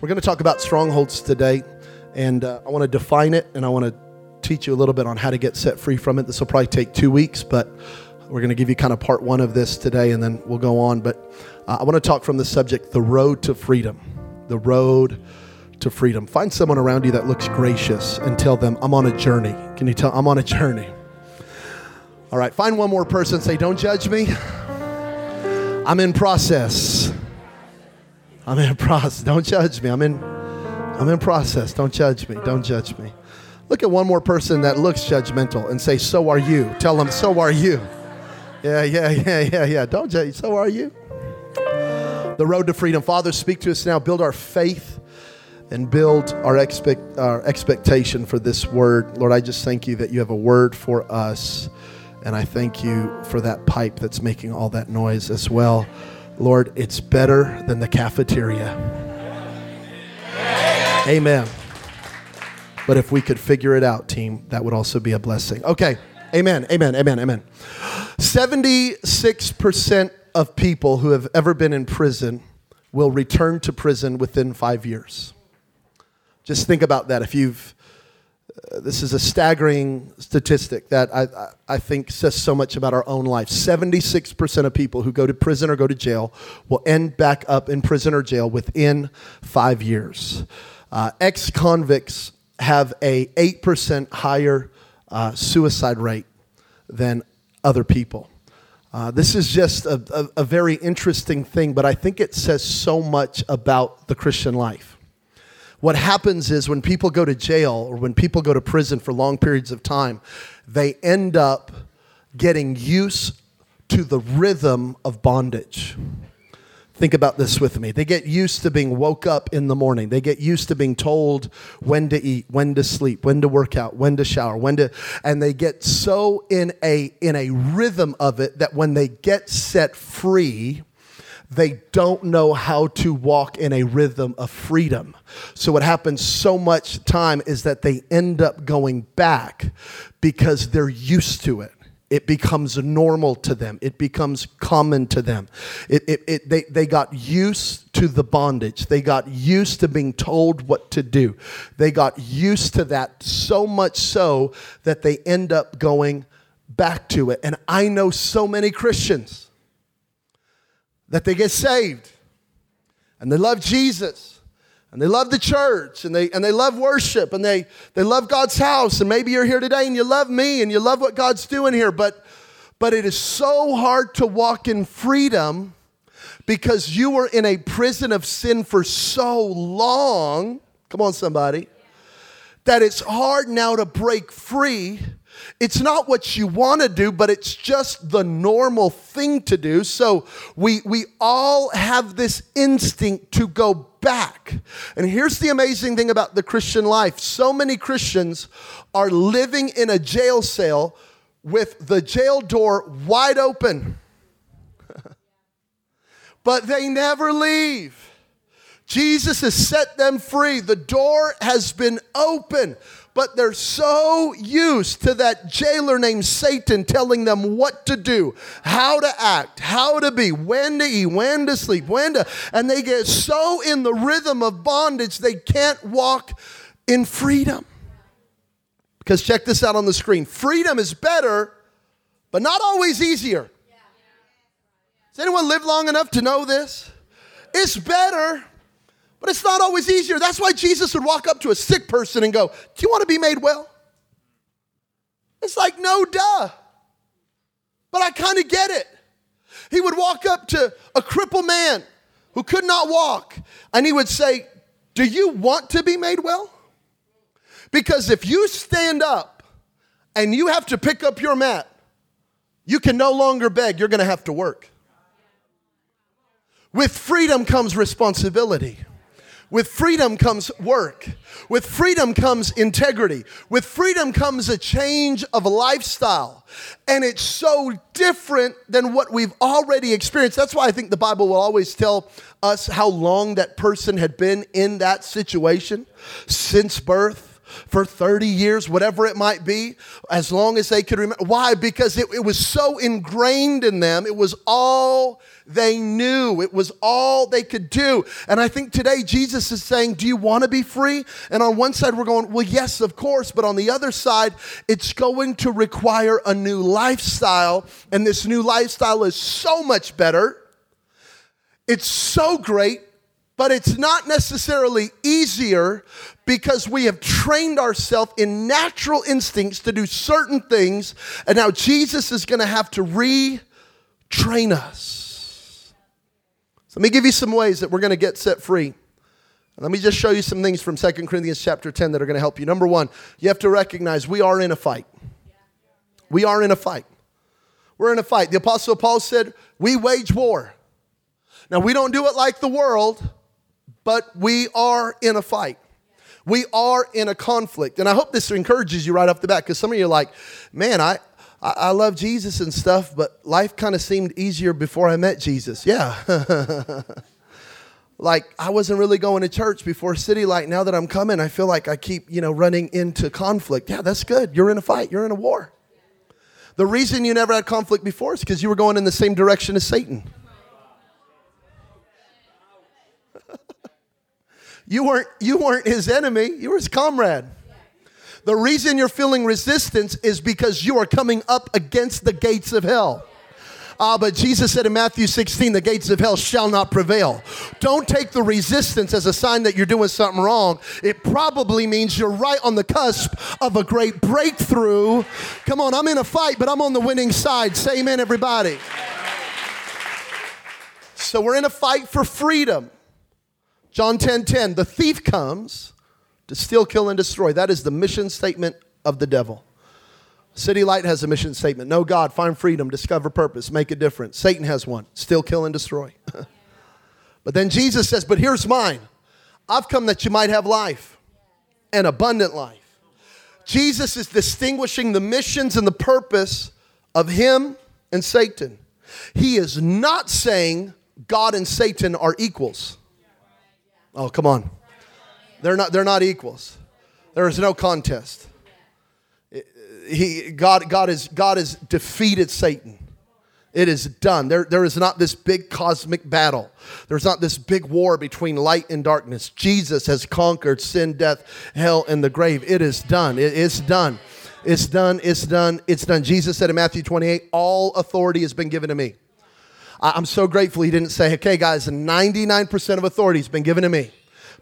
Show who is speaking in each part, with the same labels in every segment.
Speaker 1: We're going to talk about strongholds today, and uh, I want to define it, and I want to teach you a little bit on how to get set free from it. This will probably take two weeks, but we're going to give you kind of part one of this today, and then we'll go on. But uh, I want to talk from the subject the road to freedom. The road to freedom. Find someone around you that looks gracious and tell them, I'm on a journey. Can you tell? I'm on a journey. All right, find one more person, say, Don't judge me. I'm in process. I'm in process. Don't judge me. I'm in I'm in process. Don't judge me. Don't judge me. Look at one more person that looks judgmental and say, So are you. Tell them, So are you. Yeah, yeah, yeah, yeah, yeah. Don't judge. So are you. The road to freedom. Father, speak to us now. Build our faith and build our, expect, our expectation for this word. Lord, I just thank you that you have a word for us. And I thank you for that pipe that's making all that noise as well. Lord, it's better than the cafeteria. Amen. But if we could figure it out, team, that would also be a blessing. Okay. Amen. Amen. Amen. Amen. 76% of people who have ever been in prison will return to prison within five years. Just think about that. If you've uh, this is a staggering statistic that I, I think says so much about our own life. 76% of people who go to prison or go to jail will end back up in prison or jail within five years. Uh, Ex convicts have a 8% higher uh, suicide rate than other people. Uh, this is just a, a, a very interesting thing, but I think it says so much about the Christian life. What happens is when people go to jail or when people go to prison for long periods of time, they end up getting used to the rhythm of bondage. Think about this with me. They get used to being woke up in the morning. They get used to being told when to eat, when to sleep, when to work out, when to shower, when to and they get so in a in a rhythm of it that when they get set free, they don't know how to walk in a rhythm of freedom. So, what happens so much time is that they end up going back because they're used to it. It becomes normal to them. It becomes common to them. It, it, it, they, they got used to the bondage. They got used to being told what to do. They got used to that so much so that they end up going back to it. And I know so many Christians that they get saved and they love Jesus and they love the church and they, and they love worship and they, they love God's house. And maybe you're here today and you love me and you love what God's doing here, but, but it is so hard to walk in freedom because you were in a prison of sin for so long. Come on, somebody. That it's hard now to break free it's not what you want to do, but it's just the normal thing to do. So we, we all have this instinct to go back. And here's the amazing thing about the Christian life so many Christians are living in a jail cell with the jail door wide open, but they never leave. Jesus has set them free. The door has been open but they're so used to that jailer named Satan telling them what to do, how to act, how to be, when to eat, when to sleep, when to, and they get so in the rhythm of bondage they can't walk in freedom. Because check this out on the screen freedom is better, but not always easier. Has anyone lived long enough to know this? It's better, but it's not always easier. That's why Jesus would walk up to a sick person and go, Do you want to be made well? It's like, no, duh. But I kind of get it. He would walk up to a crippled man who could not walk and he would say, Do you want to be made well? Because if you stand up and you have to pick up your mat, you can no longer beg, you're going to have to work. With freedom comes responsibility. With freedom comes work. With freedom comes integrity. With freedom comes a change of lifestyle. And it's so different than what we've already experienced. That's why I think the Bible will always tell us how long that person had been in that situation since birth for 30 years, whatever it might be, as long as they could remember. Why? Because it, it, was so ingrained in them. It was all they knew, it was all they could do. And I think today Jesus is saying, Do you want to be free? And on one side, we're going, Well, yes, of course. But on the other side, it's going to require a new lifestyle. And this new lifestyle is so much better. It's so great but it's not necessarily easier because we have trained ourselves in natural instincts to do certain things, and now Jesus is going to have to retrain us. So let me give you some ways that we're going to get set free. Let me just show you some things from 2 Corinthians chapter 10 that are going to help you. Number one, you have to recognize we are in a fight. We are in a fight. We're in a fight. The Apostle Paul said, We wage war. Now, we don't do it like the world, but we are in a fight. We are in a conflict. And I hope this encourages you right off the bat because some of you are like, man, I, I, love Jesus and stuff, but life kind of seemed easier before I met Jesus. Yeah. like I wasn't really going to church before City Light. Now that I'm coming, I feel like I keep, you know, running into conflict. Yeah, that's good. You're in a fight. You're in a war. The reason you never had conflict before is because you were going in the same direction as Satan. You weren't, you weren't his enemy, you were his comrade. The reason you're feeling resistance is because you are coming up against the gates of hell. Ah, but Jesus said in Matthew 16, the gates of hell shall not prevail. Don't take the resistance as a sign that you're doing something wrong. It probably means you're right on the cusp of a great breakthrough. Come on, I'm in a fight, but I'm on the winning side. Say amen, everybody. So we're in a fight for freedom. John 10 10, the thief comes to steal, kill, and destroy. That is the mission statement of the devil. City Light has a mission statement know God, find freedom, discover purpose, make a difference. Satan has one steal, kill, and destroy. but then Jesus says, But here's mine I've come that you might have life, and abundant life. Jesus is distinguishing the missions and the purpose of him and Satan. He is not saying God and Satan are equals. Oh, come on. They're not, they're not equals. There is no contest. He, God, God, is, God has defeated Satan. It is done. There, there is not this big cosmic battle. There's not this big war between light and darkness. Jesus has conquered sin, death, hell, and the grave. It is done. It is done. It's done. It's done. It's done. Jesus said in Matthew 28, All authority has been given to me. I'm so grateful he didn't say, okay, guys, 99% of authority has been given to me,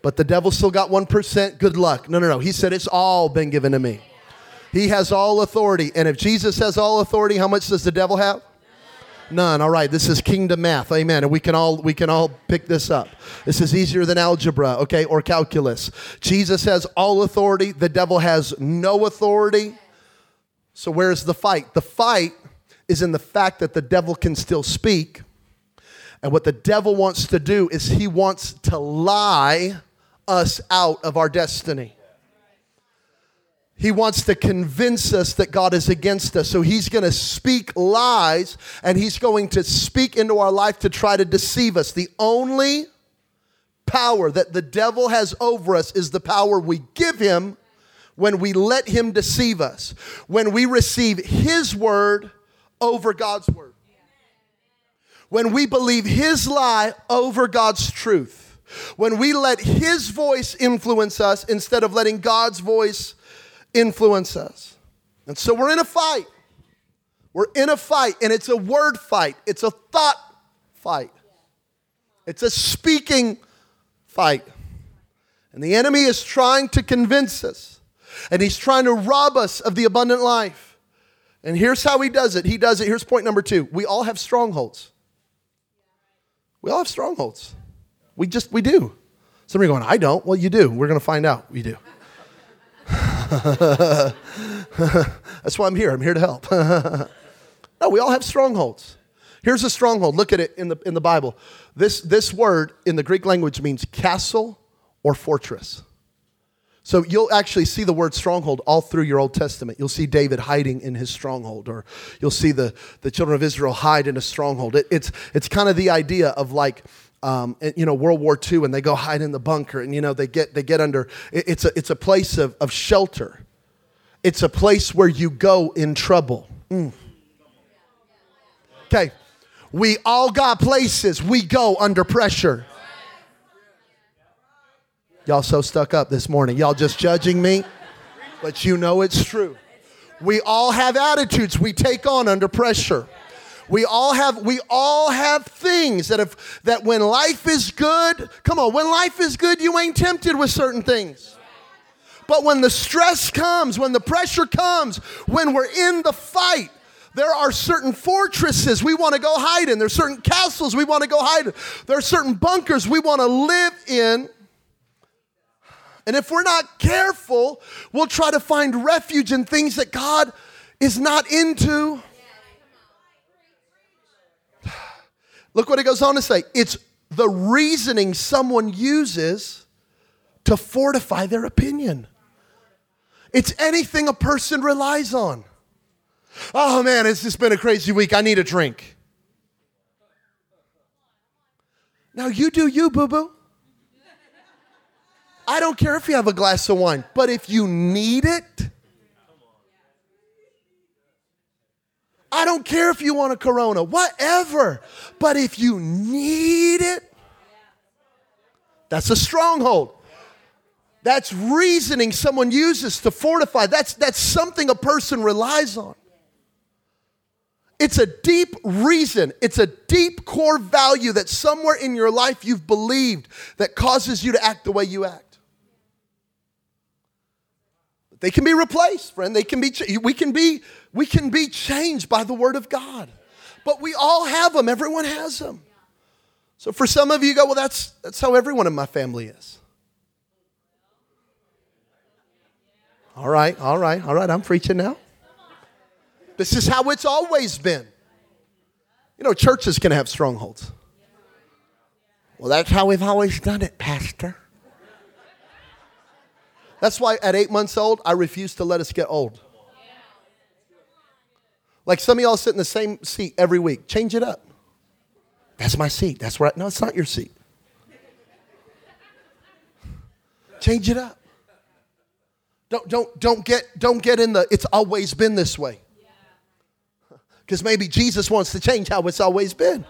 Speaker 1: but the devil still got 1%. Good luck. No, no, no. He said, it's all been given to me. He has all authority. And if Jesus has all authority, how much does the devil have? None. All right. This is kingdom math. Amen. And we can all we can all pick this up. This is easier than algebra, okay, or calculus. Jesus has all authority. The devil has no authority. So where's the fight? The fight is in the fact that the devil can still speak and what the devil wants to do is he wants to lie us out of our destiny. He wants to convince us that God is against us. So he's going to speak lies and he's going to speak into our life to try to deceive us. The only power that the devil has over us is the power we give him when we let him deceive us, when we receive his word over God's word when we believe His lie over God's truth, when we let His voice influence us instead of letting God's voice influence us. And so we're in a fight. We're in a fight, and it's a word fight, it's a thought fight, it's a speaking fight. And the enemy is trying to convince us, and he's trying to rob us of the abundant life. And here's how he does it. He does it. Here's point number two. We all have strongholds. We all have strongholds. We just, we do. Some you going, I don't. Well, you do. We're going to find out. You do. That's why I'm here. I'm here to help. no, we all have strongholds. Here's a stronghold. Look at it in the, in the Bible. This, this word in the Greek language means castle or fortress. So you'll actually see the word stronghold all through your Old Testament. You'll see David hiding in his stronghold, or you'll see the, the children of Israel hide in a stronghold. It, it's, it's kind of the idea of like um, and, you know, World War II, and they go hide in the bunker, and you know, they get they get under. it- It's a it's a place of, of shelter. It's a place where you go in trouble. Mm. Okay, we all got places we go under pressure. Y'all so stuck up this morning. Y'all just judging me, but you know it's true. We all have attitudes we take on under pressure. We all have we all have things that have that when life is good, come on, when life is good, you ain't tempted with certain things. But when the stress comes, when the pressure comes, when we're in the fight, there are certain fortresses we want to go hide in. There's certain castles we want to go hide in. There are certain bunkers we want to live in. And if we're not careful, we'll try to find refuge in things that God is not into. Look what it goes on to say. It's the reasoning someone uses to fortify their opinion. It's anything a person relies on. Oh man, it's just been a crazy week. I need a drink. Now you do you, boo boo. I don't care if you have a glass of wine, but if you need it, I don't care if you want a corona, whatever. But if you need it, that's a stronghold. That's reasoning someone uses to fortify. That's, that's something a person relies on. It's a deep reason, it's a deep core value that somewhere in your life you've believed that causes you to act the way you act. They can be replaced, friend. They can be we can be we can be changed by the word of God. But we all have them. Everyone has them. So for some of you, you go, well, that's that's how everyone in my family is. All right, all right, all right. I'm preaching now. This is how it's always been. You know, churches can have strongholds. Well, that's how we've always done it, Pastor. That's why at eight months old, I refuse to let us get old. Like some of y'all sit in the same seat every week. Change it up. That's my seat. That's where I, no, it's not your seat. Change it up. Don't, don't, don't, get, don't get in the, it's always been this way. Because maybe Jesus wants to change how it's always been.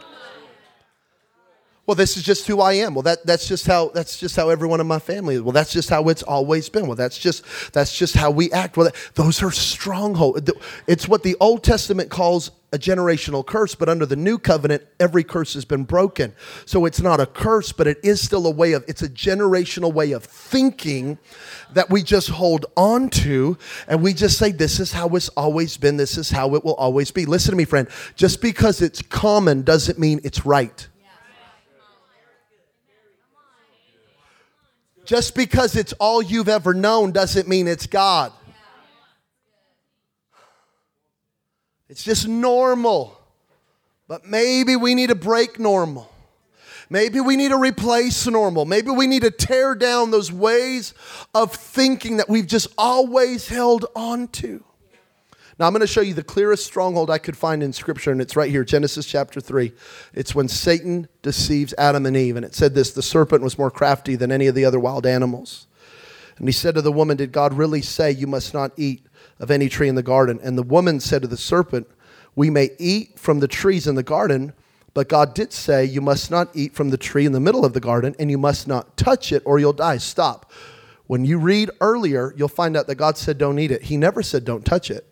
Speaker 1: Well, this is just who I am. Well, that, that's just how that's just how everyone in my family is. Well, that's just how it's always been. Well, that's just that's just how we act. Well, that, those are strongholds. It's what the Old Testament calls a generational curse, but under the new covenant, every curse has been broken. So it's not a curse, but it is still a way of it's a generational way of thinking that we just hold on to and we just say this is how it's always been, this is how it will always be. Listen to me, friend. Just because it's common doesn't mean it's right. Just because it's all you've ever known doesn't mean it's God. It's just normal. But maybe we need to break normal. Maybe we need to replace normal. Maybe we need to tear down those ways of thinking that we've just always held on to. Now, I'm going to show you the clearest stronghold I could find in Scripture, and it's right here, Genesis chapter 3. It's when Satan deceives Adam and Eve. And it said this the serpent was more crafty than any of the other wild animals. And he said to the woman, Did God really say you must not eat of any tree in the garden? And the woman said to the serpent, We may eat from the trees in the garden, but God did say you must not eat from the tree in the middle of the garden, and you must not touch it or you'll die. Stop. When you read earlier, you'll find out that God said don't eat it. He never said don't touch it.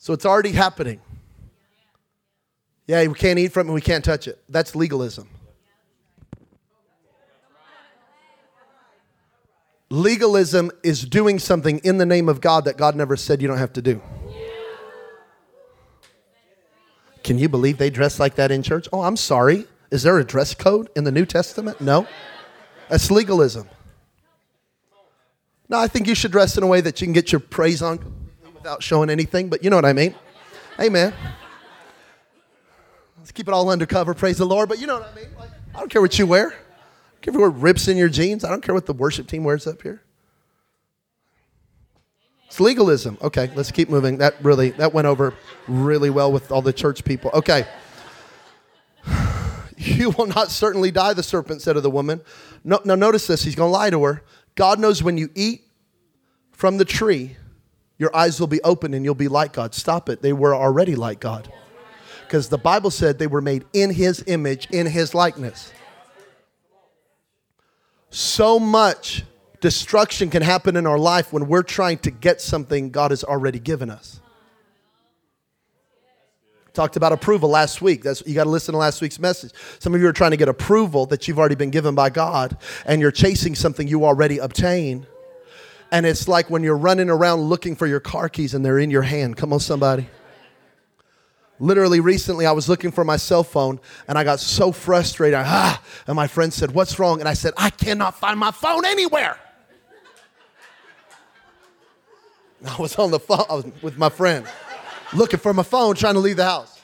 Speaker 1: So it's already happening. Yeah, we can't eat from it, we can't touch it. That's legalism. Legalism is doing something in the name of God that God never said you don't have to do. Can you believe they dress like that in church? Oh, I'm sorry. Is there a dress code in the New Testament? No. That's legalism. No, I think you should dress in a way that you can get your praise on without showing anything, but you know what I mean. Amen. Let's keep it all undercover, praise the Lord, but you know what I mean. Like, I don't care what you wear. I don't care if you wear rips in your jeans. I don't care what the worship team wears up here. It's legalism. Okay, let's keep moving. That really that went over really well with all the church people. Okay. You will not certainly die, the serpent said to the woman. No, now, notice this. He's to lie to her. God knows when you eat from the tree, your eyes will be open and you'll be like God. Stop it. They were already like God. Because the Bible said they were made in his image, in his likeness. So much destruction can happen in our life when we're trying to get something God has already given us. Talked about approval last week. That's you got to listen to last week's message. Some of you are trying to get approval that you've already been given by God, and you're chasing something you already obtained. And it's like when you're running around looking for your car keys and they're in your hand. Come on, somebody. Literally, recently, I was looking for my cell phone and I got so frustrated. Ah, and my friend said, What's wrong? And I said, I cannot find my phone anywhere. I was on the phone I was with my friend looking for my phone, trying to leave the house.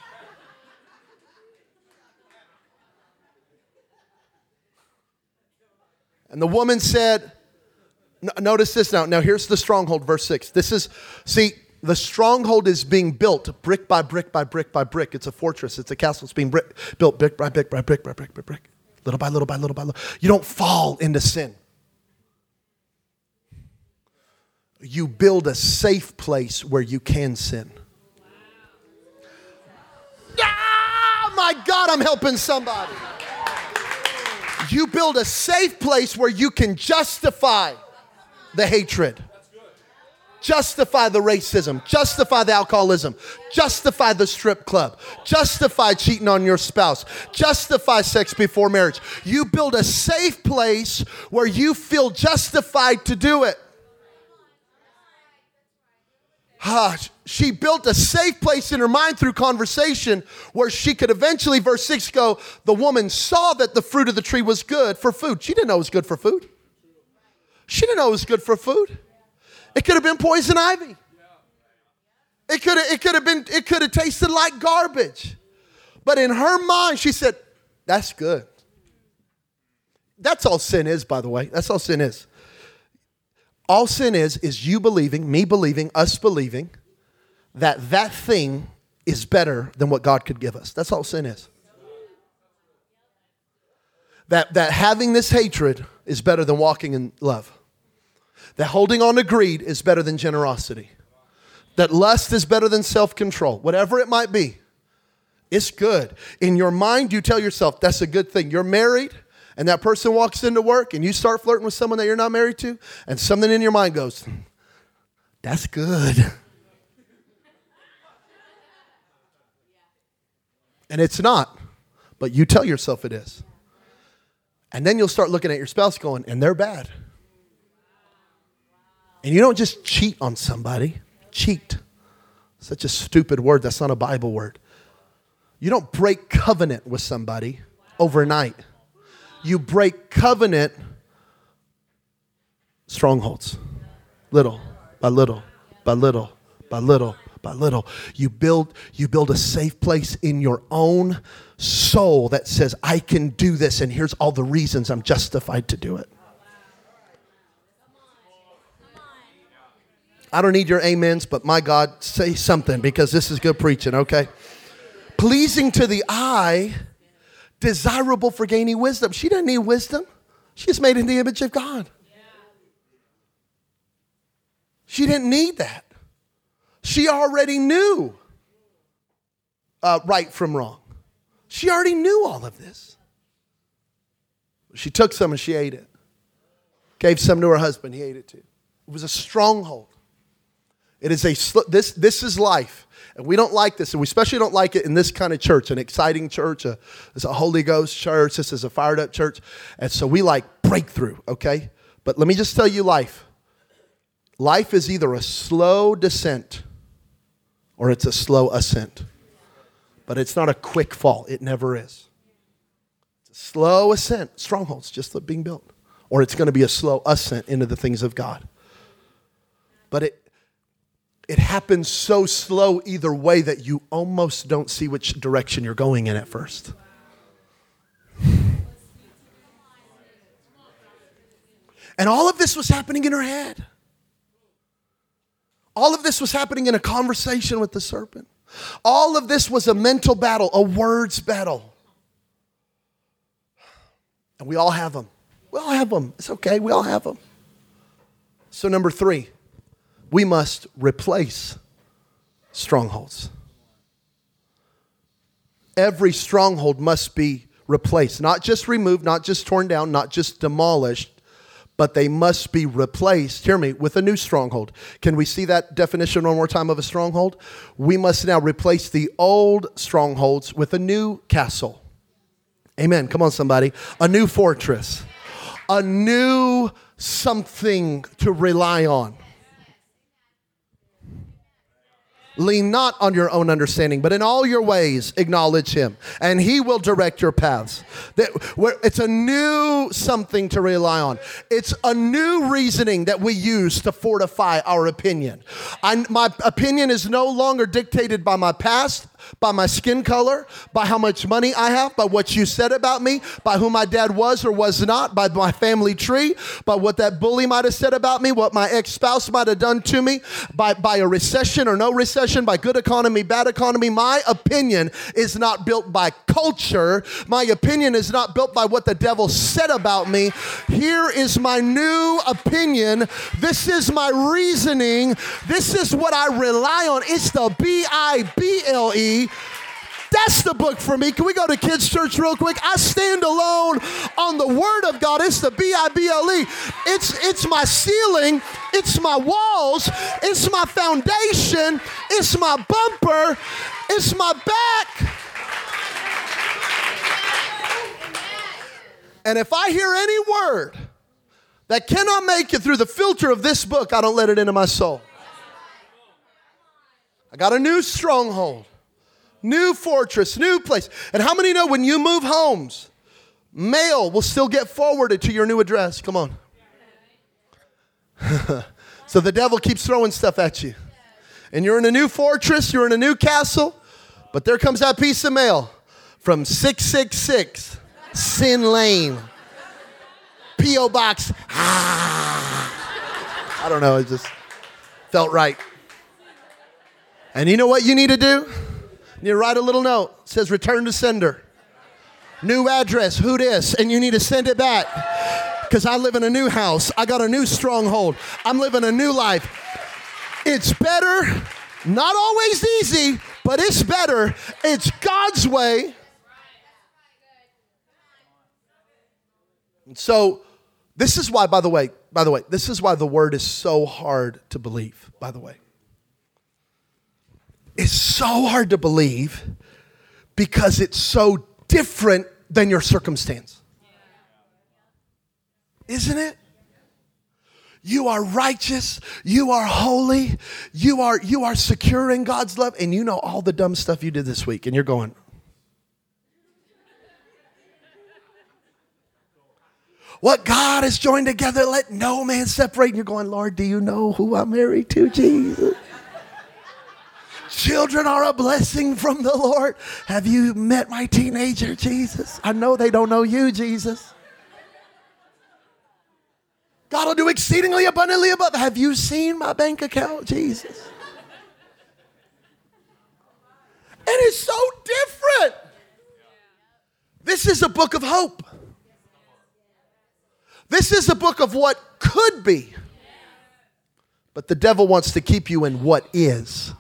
Speaker 1: And the woman said, Notice this now. Now, here's the stronghold, verse 6. This is, see, the stronghold is being built brick by brick by brick by brick. It's a fortress, it's a castle. It's being brick, built brick by brick by brick by brick by brick, little by little by little by little. You don't fall into sin. You build a safe place where you can sin. Ah, my God, I'm helping somebody. You build a safe place where you can justify the hatred, justify the racism, justify the alcoholism, justify the strip club, justify cheating on your spouse, justify sex before marriage. You build a safe place where you feel justified to do it. Ah, she built a safe place in her mind through conversation where she could eventually, verse 6 go, the woman saw that the fruit of the tree was good for food. She didn't know it was good for food. She didn't know it was good for food. It could have been poison ivy. It could have, it could have been, it could have tasted like garbage. But in her mind, she said, That's good. That's all sin is, by the way. That's all sin is. All sin is, is you believing, me believing, us believing that that thing is better than what God could give us. That's all sin is. That, that having this hatred is better than walking in love. That holding on to greed is better than generosity. That lust is better than self control. Whatever it might be, it's good. In your mind, you tell yourself that's a good thing. You're married, and that person walks into work, and you start flirting with someone that you're not married to, and something in your mind goes, That's good. And it's not, but you tell yourself it is. And then you'll start looking at your spouse going, and they're bad. And you don't just cheat on somebody, cheat. Such a stupid word. That's not a Bible word. You don't break covenant with somebody overnight. You break covenant strongholds, little by little by little by little by little. You build, you build a safe place in your own soul that says, I can do this, and here's all the reasons I'm justified to do it. I don't need your amens, but my God, say something because this is good preaching, okay? Pleasing to the eye, desirable for gaining wisdom. She doesn't need wisdom. She's made in the image of God. She didn't need that. She already knew uh, right from wrong. She already knew all of this. She took some and she ate it. Gave some to her husband, he ate it too. It was a stronghold. It is a this this is life. And we don't like this, and we especially don't like it in this kind of church, an exciting church, a, it's a Holy Ghost church, this is a fired up church. And so we like breakthrough, okay? But let me just tell you life. Life is either a slow descent or it's a slow ascent. But it's not a quick fall, it never is. It's a slow ascent, strongholds just being built. Or it's going to be a slow ascent into the things of God. But it, it happens so slow either way that you almost don't see which direction you're going in at first. And all of this was happening in her head. All of this was happening in a conversation with the serpent. All of this was a mental battle, a words battle. And we all have them. We all have them. It's okay. We all have them. So, number three, we must replace strongholds. Every stronghold must be replaced, not just removed, not just torn down, not just demolished, but they must be replaced, hear me, with a new stronghold. Can we see that definition one more time of a stronghold? We must now replace the old strongholds with a new castle. Amen. Come on, somebody. A new fortress, a new something to rely on. Lean not on your own understanding, but in all your ways acknowledge him, and he will direct your paths. It's a new something to rely on. It's a new reasoning that we use to fortify our opinion. I, my opinion is no longer dictated by my past by my skin color, by how much money I have, by what you said about me, by who my dad was or was not, by my family tree, by what that bully might have said about me, what my ex spouse might have done to me, by, by a recession or no recession, by good economy, bad economy. My opinion is not built by culture. My opinion is not built by what the devil said about me. Here is my new opinion. This is my reasoning. This is what I rely on. It's the B I B L E that's the book for me. Can we go to kids' church real quick? I stand alone on the Word of God. It's the B I B L E. It's it's my ceiling. It's my walls. It's my foundation. It's my bumper. It's my back. And if I hear any word that cannot make it through the filter of this book, I don't let it into my soul. I got a new stronghold new fortress, new place. And how many know when you move homes, mail will still get forwarded to your new address? Come on. so the devil keeps throwing stuff at you. And you're in a new fortress, you're in a new castle, but there comes that piece of mail from 666 Sin Lane. P.O. Box. Ah. I don't know, it just felt right. And you know what you need to do? You write a little note, says return to sender. New address, who this? And you need to send it back. Because I live in a new house. I got a new stronghold. I'm living a new life. It's better, not always easy, but it's better. It's God's way. And so, this is why, by the way, by the way, this is why the word is so hard to believe, by the way is so hard to believe because it's so different than your circumstance. Isn't it? You are righteous, you are holy, you are you are secure in God's love and you know all the dumb stuff you did this week and you're going What God has joined together, let no man separate. And you're going, Lord, do you know who I'm married to, Jesus? Children are a blessing from the Lord. Have you met my teenager, Jesus? I know they don't know you, Jesus. God will do exceedingly abundantly above. Have you seen my bank account, Jesus? It's so different. This is a book of hope. This is a book of what could be. But the devil wants to keep you in what is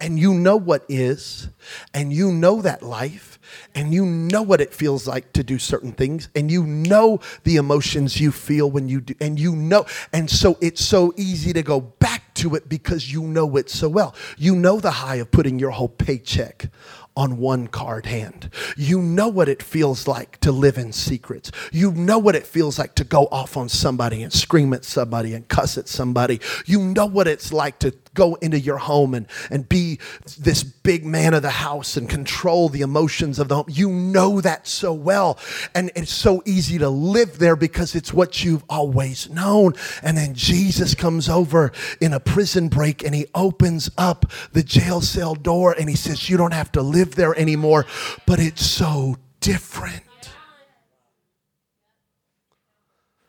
Speaker 1: and you know what is, and you know that life, and you know what it feels like to do certain things, and you know the emotions you feel when you do, and you know, and so it's so easy to go back to it because you know it so well. You know the high of putting your whole paycheck on one card hand. You know what it feels like to live in secrets. You know what it feels like to go off on somebody and scream at somebody and cuss at somebody. You know what it's like to go into your home and, and be this big man of the house and control the emotions of the home. You know that so well. And it's so easy to live there because it's what you've always known. And then Jesus comes over in a prison break and he opens up the jail cell door and he says, You don't have to live there anymore, but it's so different.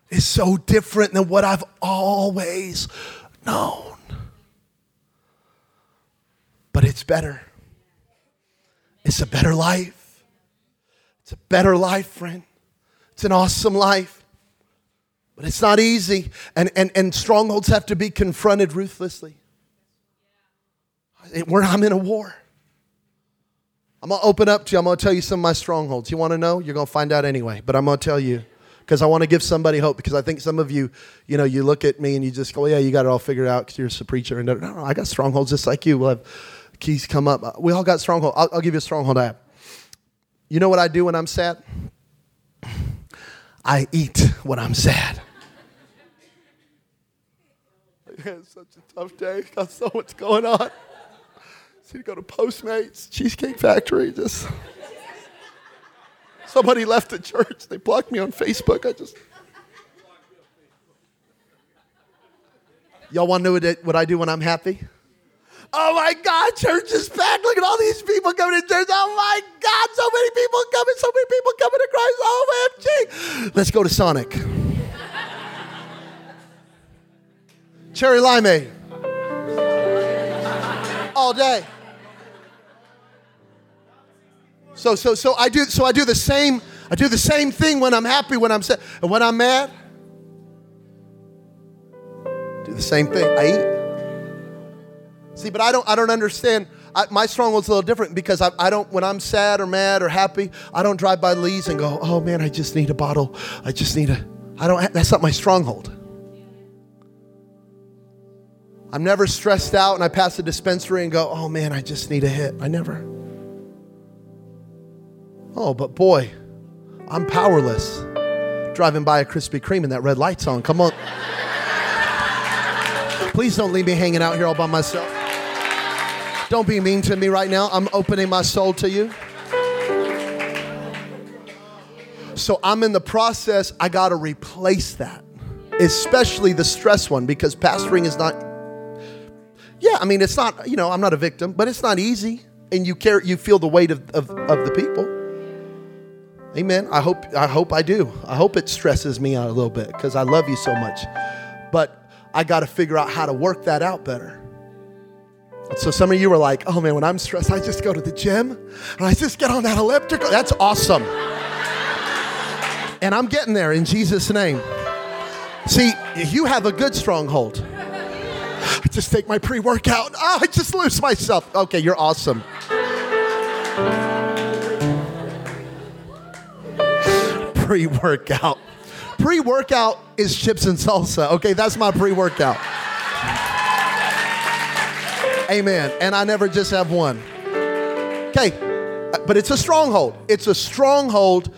Speaker 1: It's so different than what I've always known. But it's better. It's a better life. It's a better life, friend. It's an awesome life. But it's not easy. And, and, and strongholds have to be confronted ruthlessly. Where I'm in a war. I'm going to open up to you. I'm going to tell you some of my strongholds. You want to know? You're going to find out anyway. But I'm going to tell you because I want to give somebody hope. Because I think some of you, you know, you look at me and you just go, yeah, you got it all figured out because you're a preacher. And no, no, I got strongholds just like you. We'll have keys come up. We all got stronghold. I'll, I'll give you a stronghold I have. You know what I do when I'm sad? I eat when I'm sad. it's such a tough day. Got so much going on. See to go to Postmates, Cheesecake Factory, just. Somebody left the church. They blocked me on Facebook. I just. Y'all want to know what I do when I'm happy? Oh my God, church is packed. Look at all these people coming to church. Oh my God, so many people coming, so many people coming to Christ. Oh, OMG. Let's go to Sonic. Cherry limeade. All day. So so so I do so I do the same I do the same thing when I'm happy, when I'm sad, and when I'm mad. Do the same thing. I eat. See, but I don't I don't understand. I, my stronghold's a little different because I, I don't when I'm sad or mad or happy, I don't drive by Lee's and go, oh man, I just need a bottle. I just need a. I don't. That's not my stronghold. I'm never stressed out and I pass the dispensary and go, oh man, I just need a hit. I never. Oh, but boy, I'm powerless. Driving by a Krispy Kreme and that red light's on. Come on. Please don't leave me hanging out here all by myself. Don't be mean to me right now. I'm opening my soul to you. So I'm in the process, I got to replace that, especially the stress one, because pastoring is not, yeah, I mean, it's not, you know, I'm not a victim, but it's not easy. And you care, you feel the weight of, of, of the people. Amen. I hope I hope I do. I hope it stresses me out a little bit because I love you so much. But I got to figure out how to work that out better. So some of you are like, "Oh man, when I'm stressed, I just go to the gym and I just get on that elliptical." That's awesome. And I'm getting there in Jesus name. See, you have a good stronghold. I just take my pre-workout. Oh, I just lose myself. Okay, you're awesome. pre workout. Pre workout is chips and salsa. Okay, that's my pre workout. Amen. And I never just have one. Okay, but it's a stronghold. It's a stronghold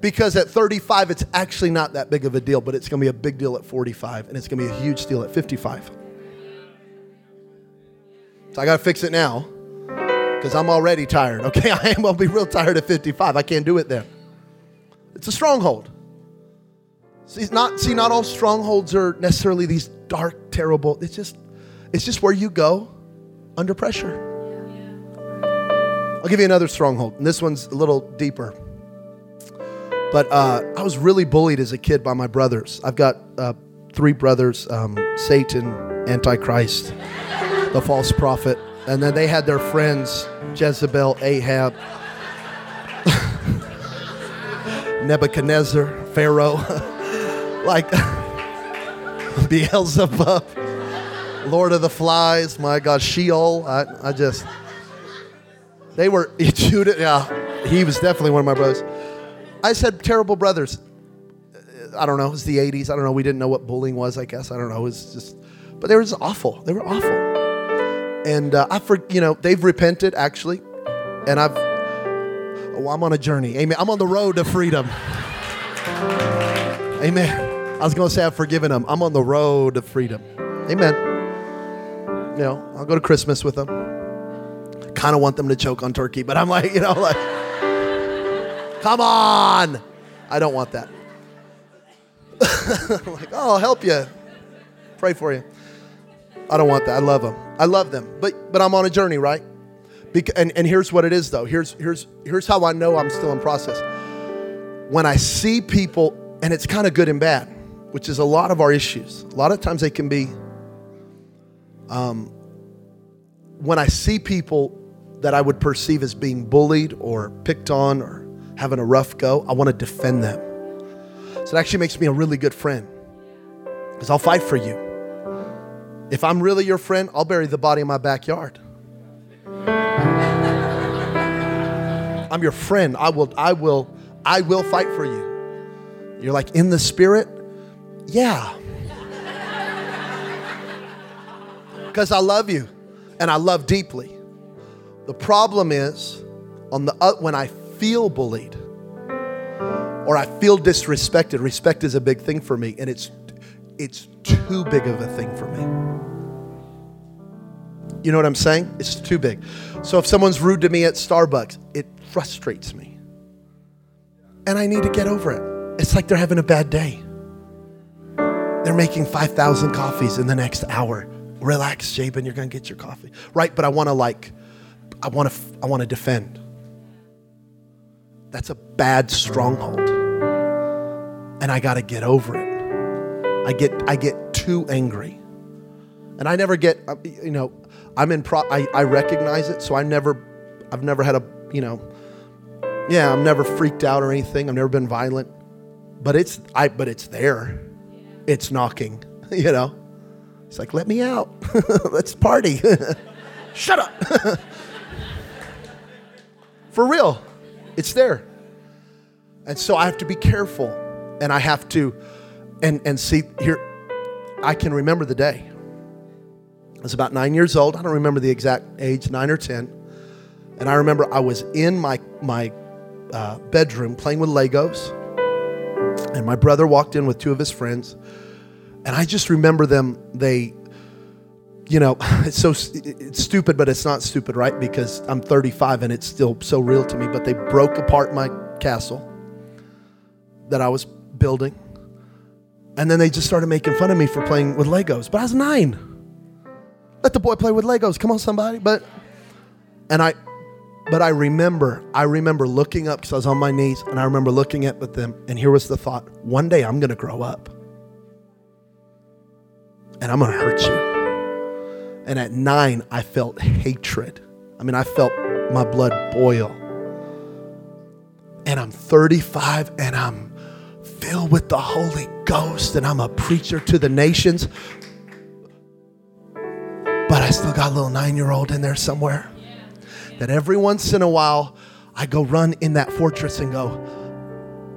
Speaker 1: because at 35, it's actually not that big of a deal, but it's going to be a big deal at 45, and it's going to be a huge deal at 55. So I got to fix it now because I'm already tired. Okay, I am going to be real tired at 55. I can't do it then. It's a stronghold. See, not, see, not all strongholds are necessarily these dark, terrible. It's just, it's just where you go under pressure. I'll give you another stronghold, and this one's a little deeper. But uh, I was really bullied as a kid by my brothers. I've got uh, three brothers um, Satan, Antichrist, the false prophet, and then they had their friends Jezebel, Ahab. Nebuchadnezzar, Pharaoh, like Beelzebub, Lord of the Flies, my God, Sheol. I, I just, they were, Judas, yeah, he was definitely one of my brothers. I said terrible brothers. I don't know, it was the 80s. I don't know, we didn't know what bullying was, I guess. I don't know, it was just, but they were just awful. They were awful. And uh, I, for, you know, they've repented actually, and I've, Oh, I'm on a journey. Amen. I'm on the road to freedom. Amen. I was going to say I've forgiven them. I'm on the road to freedom. Amen. You know, I'll go to Christmas with them. Kind of want them to choke on turkey, but I'm like, you know, like, come on. I don't want that. like, oh, I'll help you. Pray for you. I don't want that. I love them. I love them. But but I'm on a journey, right? and, and here's what it is though. Here's, here's, here's how I know I'm still in process. When I see people, and it's kind of good and bad, which is a lot of our issues. A lot of times they can be, um, when I see people that I would perceive as being bullied or picked on or having a rough go, I want to defend them. So it actually makes me a really good friend because I'll fight for you. If I'm really your friend, I'll bury the body in my backyard. I'm your friend. I will, I will, I will fight for you. You're like in the spirit? Yeah. Because I love you and I love deeply. The problem is on the uh, when I feel bullied or I feel disrespected. Respect is a big thing for me and it's it's too big of a thing for me. You know what I'm saying? It's too big. So if someone's rude to me at Starbucks, it frustrates me. And I need to get over it. It's like they're having a bad day. They're making 5,000 coffees in the next hour. Relax, Jabin, you're going to get your coffee. Right, but I want to like I want to I want to defend. That's a bad stronghold. And I got to get over it. I get I get too angry. And I never get uh, you know, I'm in pro I, I recognize it, so I never I've never had a, you know, yeah, I'm never freaked out or anything. I've never been violent. But it's I but it's there. It's knocking, you know. Like, let me out. Let's party. Shut up. For real. It's there. And so I have to be careful. And I have to and and see here I can remember the day. I was about nine years old. I don't remember the exact age, nine or ten. And I remember I was in my my uh, bedroom playing with Legos, and my brother walked in with two of his friends, and I just remember them. They, you know, it's so it's stupid, but it's not stupid, right? Because I'm 35 and it's still so real to me. But they broke apart my castle that I was building, and then they just started making fun of me for playing with Legos. But I was nine. Let the boy play with Legos. Come on, somebody. But and I but I remember, I remember looking up because I was on my knees, and I remember looking at them, and here was the thought: one day I'm going to grow up, and I'm going to hurt you. And at nine, I felt hatred. I mean, I felt my blood boil. And I'm 35, and I'm filled with the Holy Ghost, and I'm a preacher to the nations. But I still got a little nine-year-old in there somewhere that every once in a while I go run in that fortress and go,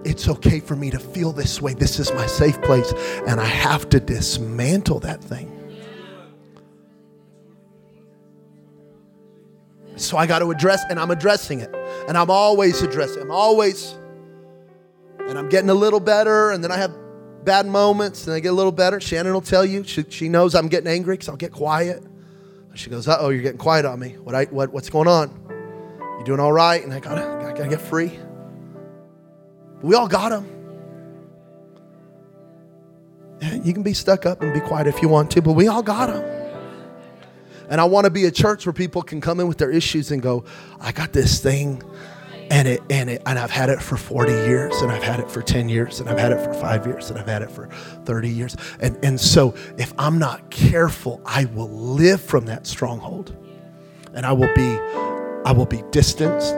Speaker 1: it's okay for me to feel this way. This is my safe place. And I have to dismantle that thing. So I got to address, and I'm addressing it. And I'm always addressing. I'm always, and I'm getting a little better. And then I have bad moments, and I get a little better. Shannon will tell you. She, she knows I'm getting angry because I'll get quiet. She goes, "Uh oh, you're getting quiet on me. What? I, what? What's going on? You doing all right?" And I gotta, I gotta get free. We all got them. You can be stuck up and be quiet if you want to, but we all got them. And I want to be a church where people can come in with their issues and go, "I got this thing." and it and it and I've had it for 40 years and I've had it for 10 years and I've had it for 5 years and I've had it for 30 years and and so if I'm not careful I will live from that stronghold and I will be I will be distanced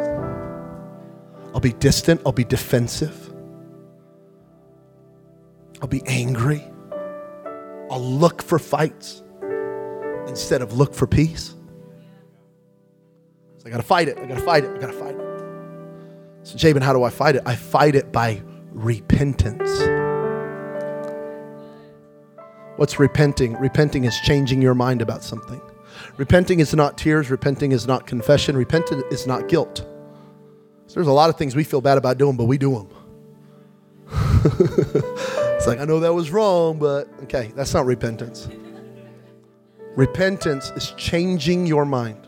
Speaker 1: I'll be distant I'll be defensive I'll be angry I'll look for fights instead of look for peace so I got to fight it I got to fight it I got to fight it so, Jabin, how do I fight it? I fight it by repentance. What's repenting? Repenting is changing your mind about something. Repenting is not tears. Repenting is not confession. Repenting is not guilt. So there's a lot of things we feel bad about doing, but we do them. it's like, I know that was wrong, but okay, that's not repentance. Repentance is changing your mind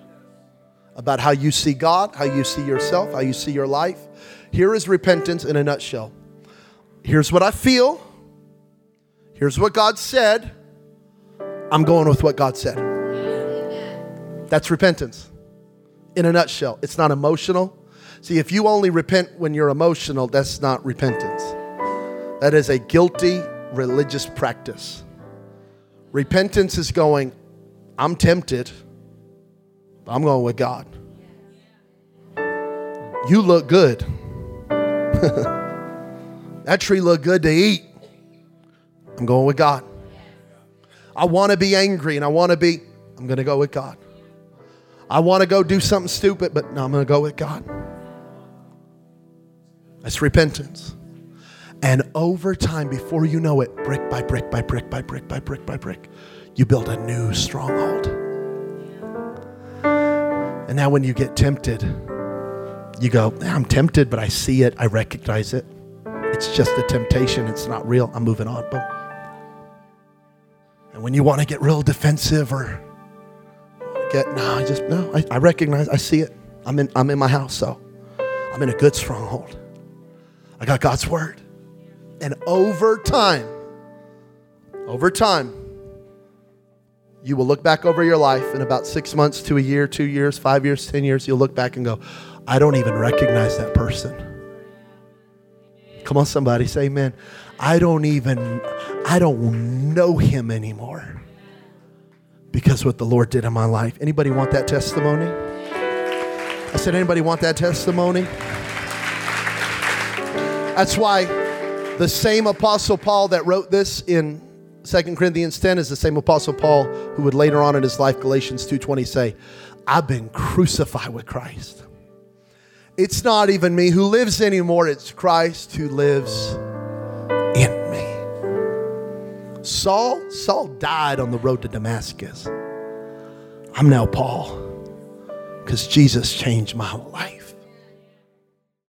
Speaker 1: about how you see God, how you see yourself, how you see your life. Here is repentance in a nutshell. Here's what I feel. Here's what God said. I'm going with what God said. That's repentance in a nutshell. It's not emotional. See, if you only repent when you're emotional, that's not repentance. That is a guilty religious practice. Repentance is going, I'm tempted. I'm going with God. You look good. That tree looked good to eat. I'm going with God. I want to be angry and I want to be, I'm going to go with God. I want to go do something stupid, but no, I'm going to go with God. That's repentance. And over time, before you know it, brick by brick by brick by brick by brick by brick, you build a new stronghold. And now when you get tempted, you go, I'm tempted, but I see it, I recognize it. It's just a temptation, it's not real. I'm moving on. Boom. And when you want to get real defensive or get, no, I just, no, I, I recognize, I see it. I'm in, I'm in my house, so I'm in a good stronghold. I got God's word. And over time, over time, you will look back over your life in about six months to a year, two years, five years, 10 years. You'll look back and go, I don't even recognize that person. Come on, somebody, say amen. I don't even, I don't know him anymore because what the Lord did in my life. Anybody want that testimony? I said, anybody want that testimony? That's why the same Apostle Paul that wrote this in 2 Corinthians 10 is the same Apostle Paul who would later on in his life, Galatians 2.20 say, I've been crucified with Christ. It's not even me who lives anymore, it's Christ who lives in me. Saul, Saul died on the road to Damascus. I'm now Paul because Jesus changed my life.